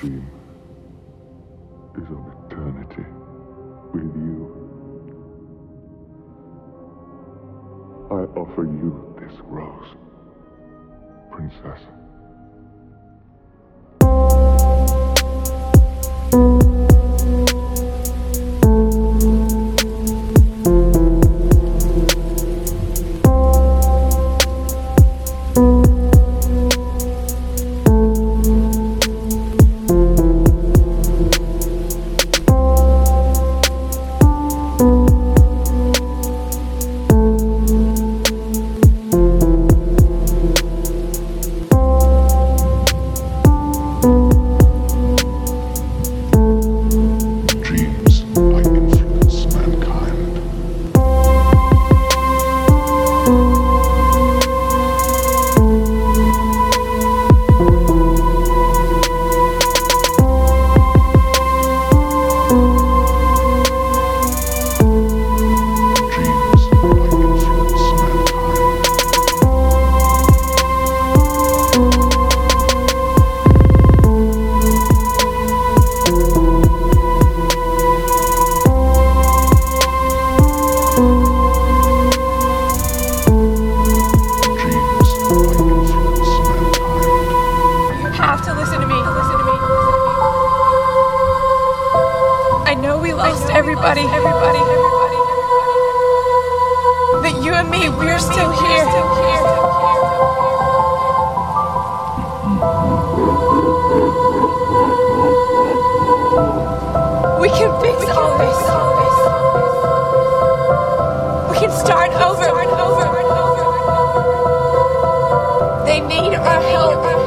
dream is of eternity with you. I offer you this rose, Princess. everybody, everybody, everybody, that you and me, we're still here. We can fix all this. We can start over. They need our help.